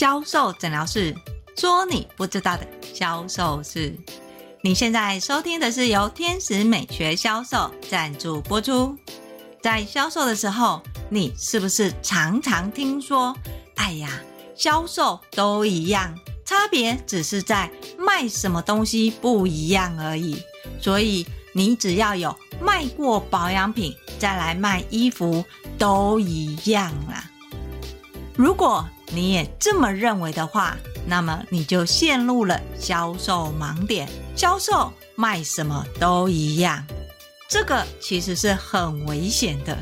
销售诊疗室，说你不知道的销售室。你现在收听的是由天使美学销售赞助播出。在销售的时候，你是不是常常听说：“哎呀，销售都一样，差别只是在卖什么东西不一样而已。”所以你只要有卖过保养品，再来卖衣服都一样啦。如果你也这么认为的话，那么你就陷入了销售盲点。销售卖什么都一样，这个其实是很危险的。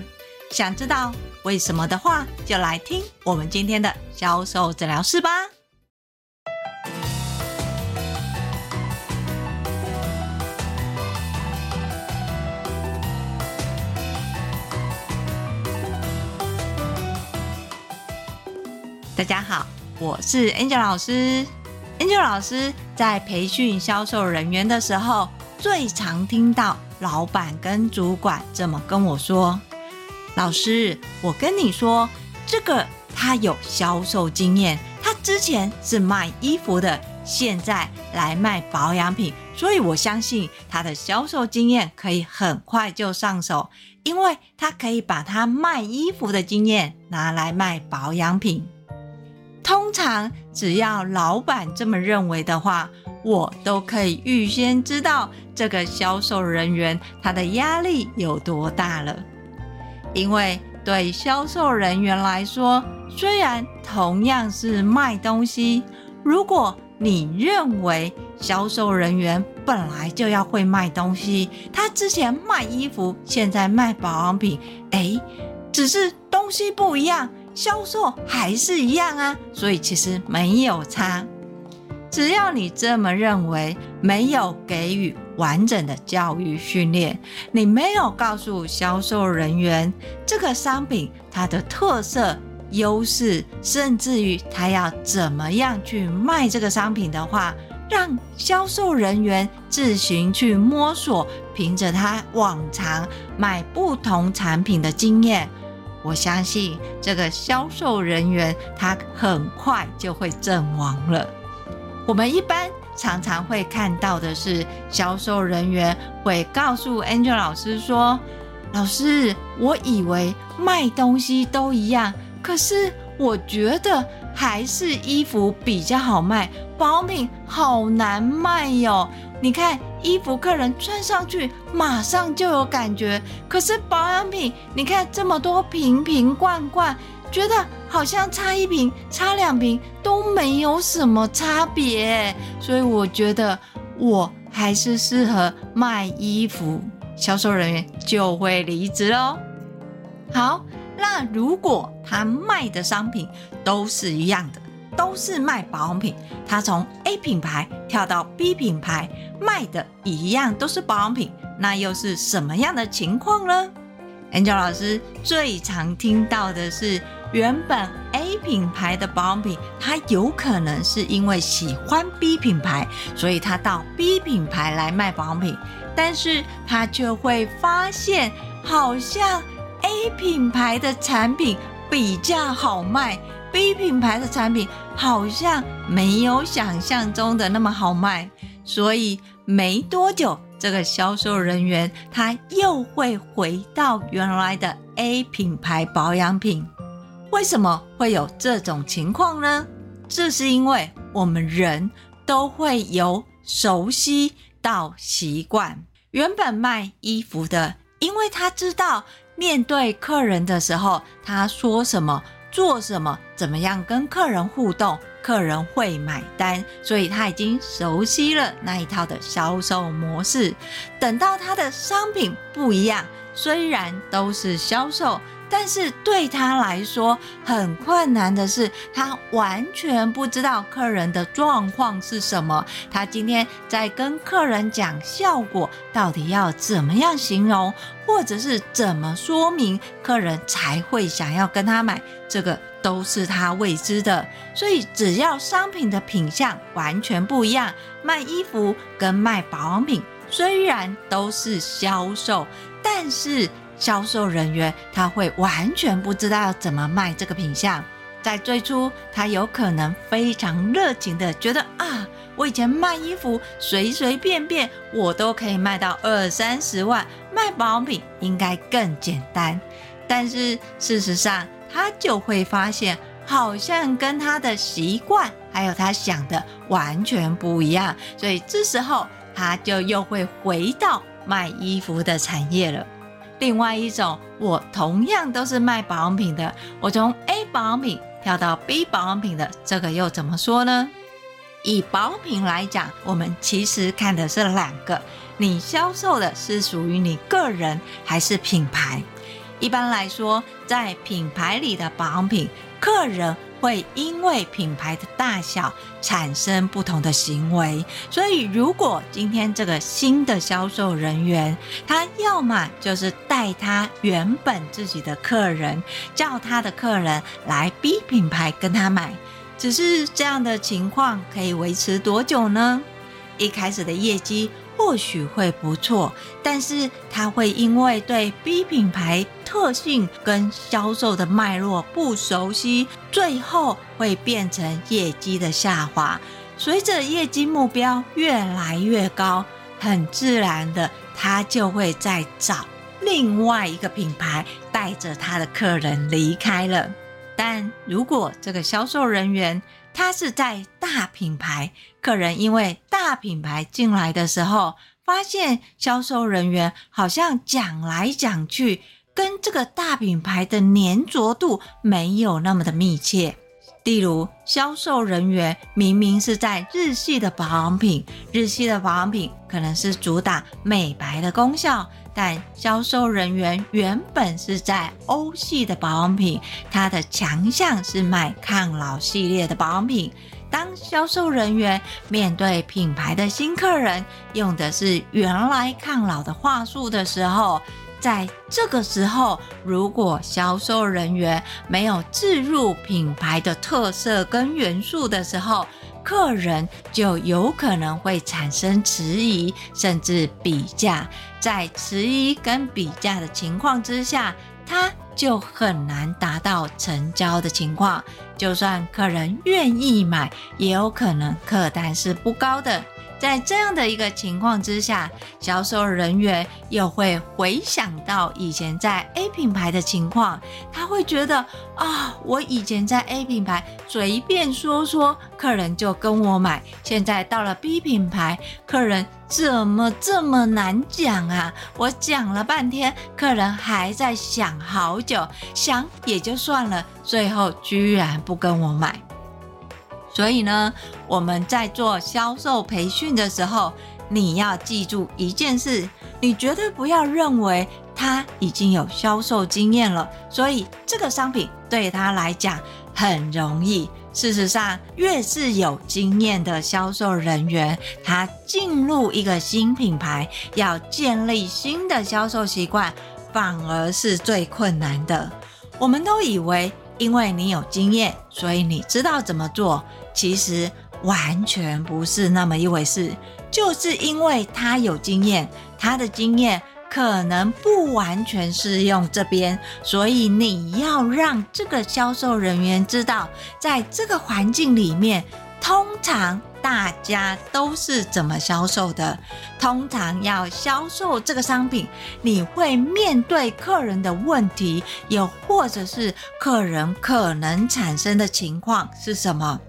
想知道为什么的话，就来听我们今天的销售诊疗室吧。大家好，我是 Angel 老师。Angel 老师在培训销售人员的时候，最常听到老板跟主管这么跟我说：“老师，我跟你说，这个他有销售经验，他之前是卖衣服的，现在来卖保养品，所以我相信他的销售经验可以很快就上手，因为他可以把他卖衣服的经验拿来卖保养品。”通常只要老板这么认为的话，我都可以预先知道这个销售人员他的压力有多大了。因为对销售人员来说，虽然同样是卖东西，如果你认为销售人员本来就要会卖东西，他之前卖衣服，现在卖保养品，诶，只是东西不一样。销售还是一样啊，所以其实没有差。只要你这么认为，没有给予完整的教育训练，你没有告诉销售人员这个商品它的特色、优势，甚至于他要怎么样去卖这个商品的话，让销售人员自行去摸索，凭着他往常买不同产品的经验。我相信这个销售人员，他很快就会阵亡了。我们一般常常会看到的是，销售人员会告诉 Angel 老师说：“老师，我以为卖东西都一样，可是我觉得还是衣服比较好卖，保命好难卖哟。你看。”衣服客人穿上去马上就有感觉，可是保养品，你看这么多瓶瓶罐罐，觉得好像差一瓶、差两瓶都没有什么差别，所以我觉得我还是适合卖衣服。销售人员就会离职喽。好，那如果他卖的商品都是一样的。都是卖保养品，他从 A 品牌跳到 B 品牌，卖的一样都是保养品，那又是什么样的情况呢？Angel 老师最常听到的是，原本 A 品牌的保养品，他有可能是因为喜欢 B 品牌，所以他到 B 品牌来卖保养品，但是他却会发现，好像 A 品牌的产品比较好卖。B 品牌的产品好像没有想象中的那么好卖，所以没多久，这个销售人员他又会回到原来的 A 品牌保养品。为什么会有这种情况呢？这是因为我们人都会由熟悉到习惯。原本卖衣服的，因为他知道面对客人的时候，他说什么。做什么？怎么样跟客人互动？客人会买单，所以他已经熟悉了那一套的销售模式。等到他的商品不一样，虽然都是销售。但是对他来说很困难的是，他完全不知道客人的状况是什么。他今天在跟客人讲效果，到底要怎么样形容，或者是怎么说明，客人才会想要跟他买，这个都是他未知的。所以，只要商品的品相完全不一样，卖衣服跟卖保养品虽然都是销售，但是。销售人员他会完全不知道怎么卖这个品相，在最初，他有可能非常热情的觉得啊，我以前卖衣服随随便便我都可以卖到二三十万，卖保养品应该更简单。但是事实上，他就会发现，好像跟他的习惯还有他想的完全不一样，所以这时候他就又会回到卖衣服的产业了。另外一种，我同样都是卖保养品的，我从 A 保养品跳到 B 保养品的，这个又怎么说呢？以保养品来讲，我们其实看的是两个，你销售的是属于你个人还是品牌？一般来说，在品牌里的保养品，客人会因为品牌的大小产生不同的行为。所以，如果今天这个新的销售人员，他要么就是带他原本自己的客人，叫他的客人来 B 品牌跟他买，只是这样的情况可以维持多久呢？一开始的业绩。或许会不错，但是他会因为对 B 品牌特性跟销售的脉络不熟悉，最后会变成业绩的下滑。随着业绩目标越来越高，很自然的，他就会再找另外一个品牌带着他的客人离开了。但如果这个销售人员，他是在大品牌，客人因为大品牌进来的时候，发现销售人员好像讲来讲去，跟这个大品牌的粘着度没有那么的密切。例如，销售人员明明是在日系的保养品，日系的保养品可能是主打美白的功效。但销售人员原本是在欧系的保养品，它的强项是卖抗老系列的保养品。当销售人员面对品牌的新客人，用的是原来抗老的话术的时候，在这个时候，如果销售人员没有置入品牌的特色跟元素的时候，客人就有可能会产生迟疑，甚至比价。在迟疑跟比价的情况之下，他就很难达到成交的情况。就算客人愿意买，也有可能客单是不高的。在这样的一个情况之下，销售人员又会回想到以前在 A 品牌的情况，他会觉得啊，我以前在 A 品牌随便说说，客人就跟我买，现在到了 B 品牌，客人怎么这么难讲啊？我讲了半天，客人还在想好久，想也就算了，最后居然不跟我买。所以呢，我们在做销售培训的时候，你要记住一件事：你绝对不要认为他已经有销售经验了，所以这个商品对他来讲很容易。事实上，越是有经验的销售人员，他进入一个新品牌，要建立新的销售习惯，反而是最困难的。我们都以为，因为你有经验，所以你知道怎么做。其实完全不是那么一回事，就是因为他有经验，他的经验可能不完全适用这边，所以你要让这个销售人员知道，在这个环境里面，通常大家都是怎么销售的。通常要销售这个商品，你会面对客人的问题，又或者是客人可能产生的情况是什么？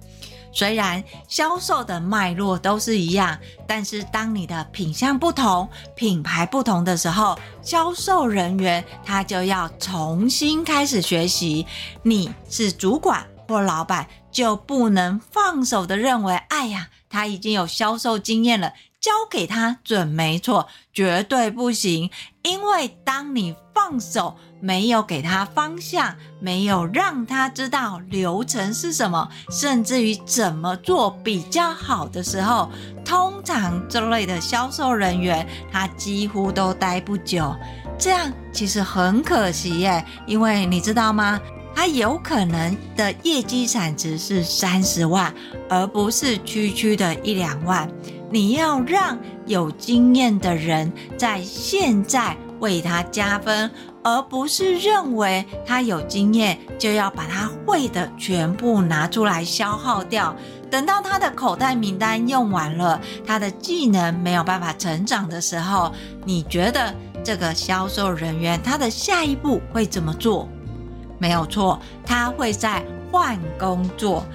虽然销售的脉络都是一样，但是当你的品相不同、品牌不同的时候，销售人员他就要重新开始学习。你是主管或老板，就不能放手的认为，哎呀，他已经有销售经验了，交给他准没错，绝对不行。因为当你放手，没有给他方向，没有让他知道流程是什么，甚至于怎么做比较好的时候，通常这类的销售人员他几乎都待不久。这样其实很可惜耶，因为你知道吗？他有可能的业绩产值是三十万，而不是区区的一两万。你要让有经验的人在现在为他加分。而不是认为他有经验就要把他会的全部拿出来消耗掉。等到他的口袋名单用完了，他的技能没有办法成长的时候，你觉得这个销售人员他的下一步会怎么做？没有错，他会在换工作。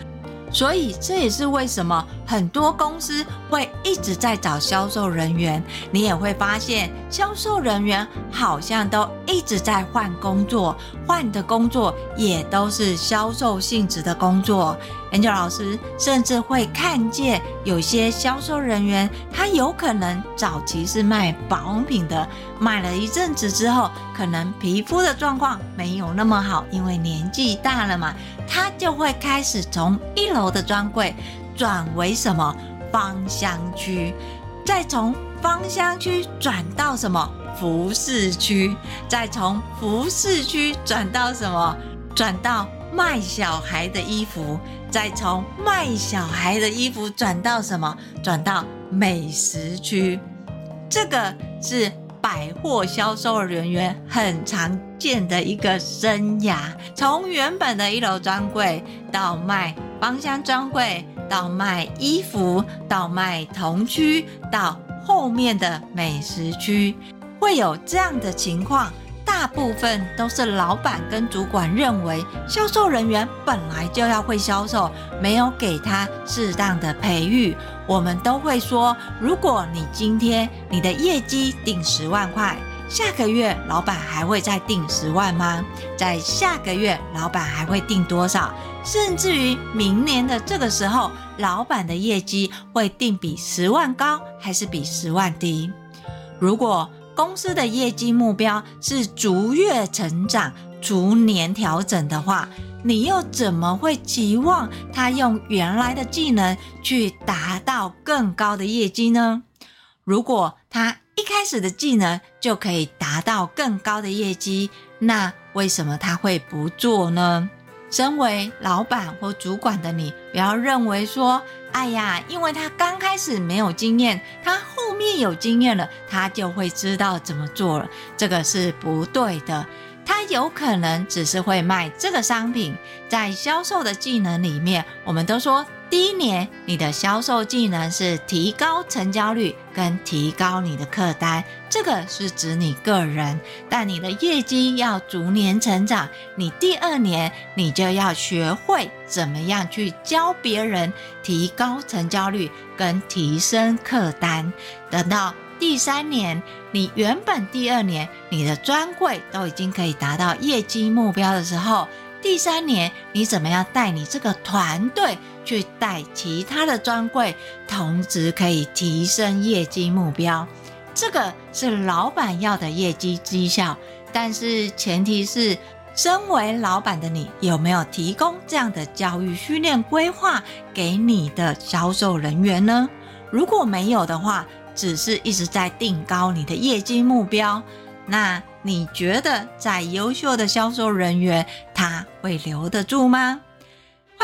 所以这也是为什么很多公司会一直在找销售人员。你也会发现，销售人员好像都一直在换工作，换的工作也都是销售性质的工作。研究老师甚至会看见有些销售人员，他有可能早期是卖保养品的，卖了一阵子之后，可能皮肤的状况没有那么好，因为年纪大了嘛。他就会开始从一楼的专柜转为什么芳香区，再从芳香区转到什么服饰区，再从服饰区转到什么？转到卖小孩的衣服，再从卖小孩的衣服转到什么？转到美食区。这个是百货销售人员很常见的一个生涯，从原本的一楼专柜到卖芳香专柜，到卖衣服，到卖童区，到后面的美食区，会有这样的情况。部分都是老板跟主管认为销售人员本来就要会销售，没有给他适当的培育。我们都会说，如果你今天你的业绩定十万块，下个月老板还会再定十万吗？在下个月老板还会定多少？甚至于明年的这个时候，老板的业绩会定比十万高，还是比十万低？如果公司的业绩目标是逐月成长、逐年调整的话，你又怎么会期望他用原来的技能去达到更高的业绩呢？如果他一开始的技能就可以达到更高的业绩，那为什么他会不做呢？身为老板或主管的你，不要认为说，哎呀，因为他刚开始没有经验，他后面有经验了，他就会知道怎么做了。这个是不对的。他有可能只是会卖这个商品，在销售的技能里面，我们都说。第一年，你的销售技能是提高成交率跟提高你的客单，这个是指你个人。但你的业绩要逐年成长，你第二年你就要学会怎么样去教别人提高成交率跟提升客单。等到第三年，你原本第二年你的专柜都已经可以达到业绩目标的时候。第三年，你怎么样带你这个团队去带其他的专柜，同时可以提升业绩目标？这个是老板要的业绩绩效，但是前提是，身为老板的你有没有提供这样的教育训练规划给你的销售人员呢？如果没有的话，只是一直在定高你的业绩目标，那。你觉得再优秀的销售人员，他会留得住吗？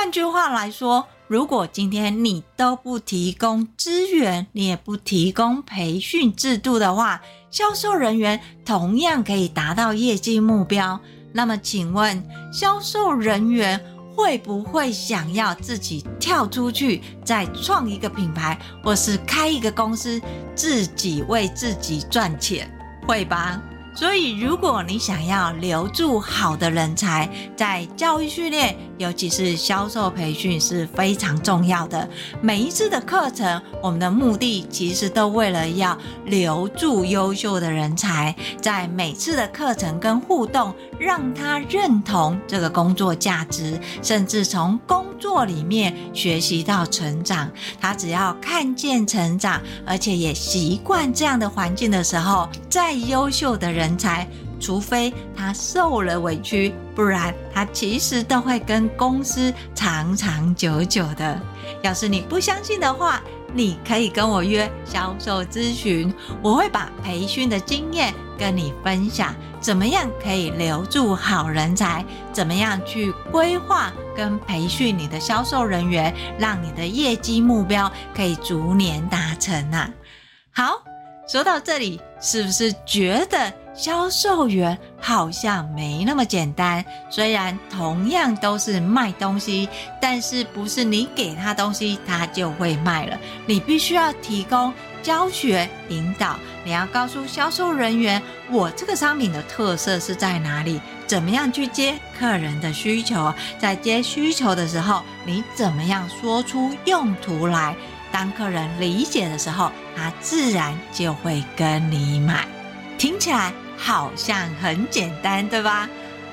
换句话来说，如果今天你都不提供资源，你也不提供培训制度的话，销售人员同样可以达到业绩目标。那么，请问销售人员会不会想要自己跳出去，再创一个品牌，或是开一个公司，自己为自己赚钱？会吧？所以，如果你想要留住好的人才，在教育训练，尤其是销售培训是非常重要的。每一次的课程，我们的目的其实都为了要留住优秀的人才，在每次的课程跟互动，让他认同这个工作价值，甚至从工作里面学习到成长。他只要看见成长，而且也习惯这样的环境的时候，再优秀的人。才，除非他受了委屈，不然他其实都会跟公司长长久久的。要是你不相信的话，你可以跟我约销售咨询，我会把培训的经验跟你分享，怎么样可以留住好人才，怎么样去规划跟培训你的销售人员，让你的业绩目标可以逐年达成啊。好。说到这里，是不是觉得销售员好像没那么简单？虽然同样都是卖东西，但是不是你给他东西，他就会卖了。你必须要提供教学引导，你要告诉销售人员，我这个商品的特色是在哪里，怎么样去接客人的需求，在接需求的时候，你怎么样说出用途来？当客人理解的时候，他自然就会跟你买。听起来好像很简单，对吧？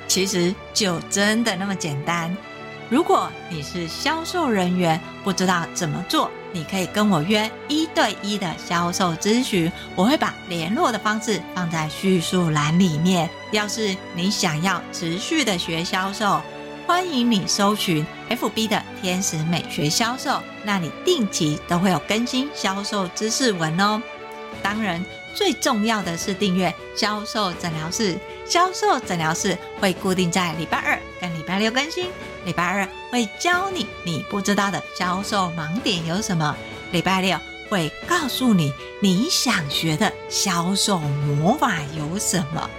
其实就真的那么简单。如果你是销售人员，不知道怎么做，你可以跟我约一对一的销售咨询，我会把联络的方式放在叙述栏里面。要是你想要持续的学销售，欢迎你搜寻 FB 的天使美学销售，那里定期都会有更新销售知识文哦。当然，最重要的是订阅销售诊疗室。销售诊疗室会固定在礼拜二跟礼拜六更新。礼拜二会教你你不知道的销售盲点有什么，礼拜六会告诉你你想学的销售魔法有什么。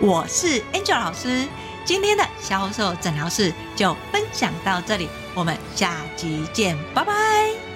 我是 Angel 老师。今天的销售诊疗室就分享到这里，我们下集见，拜拜。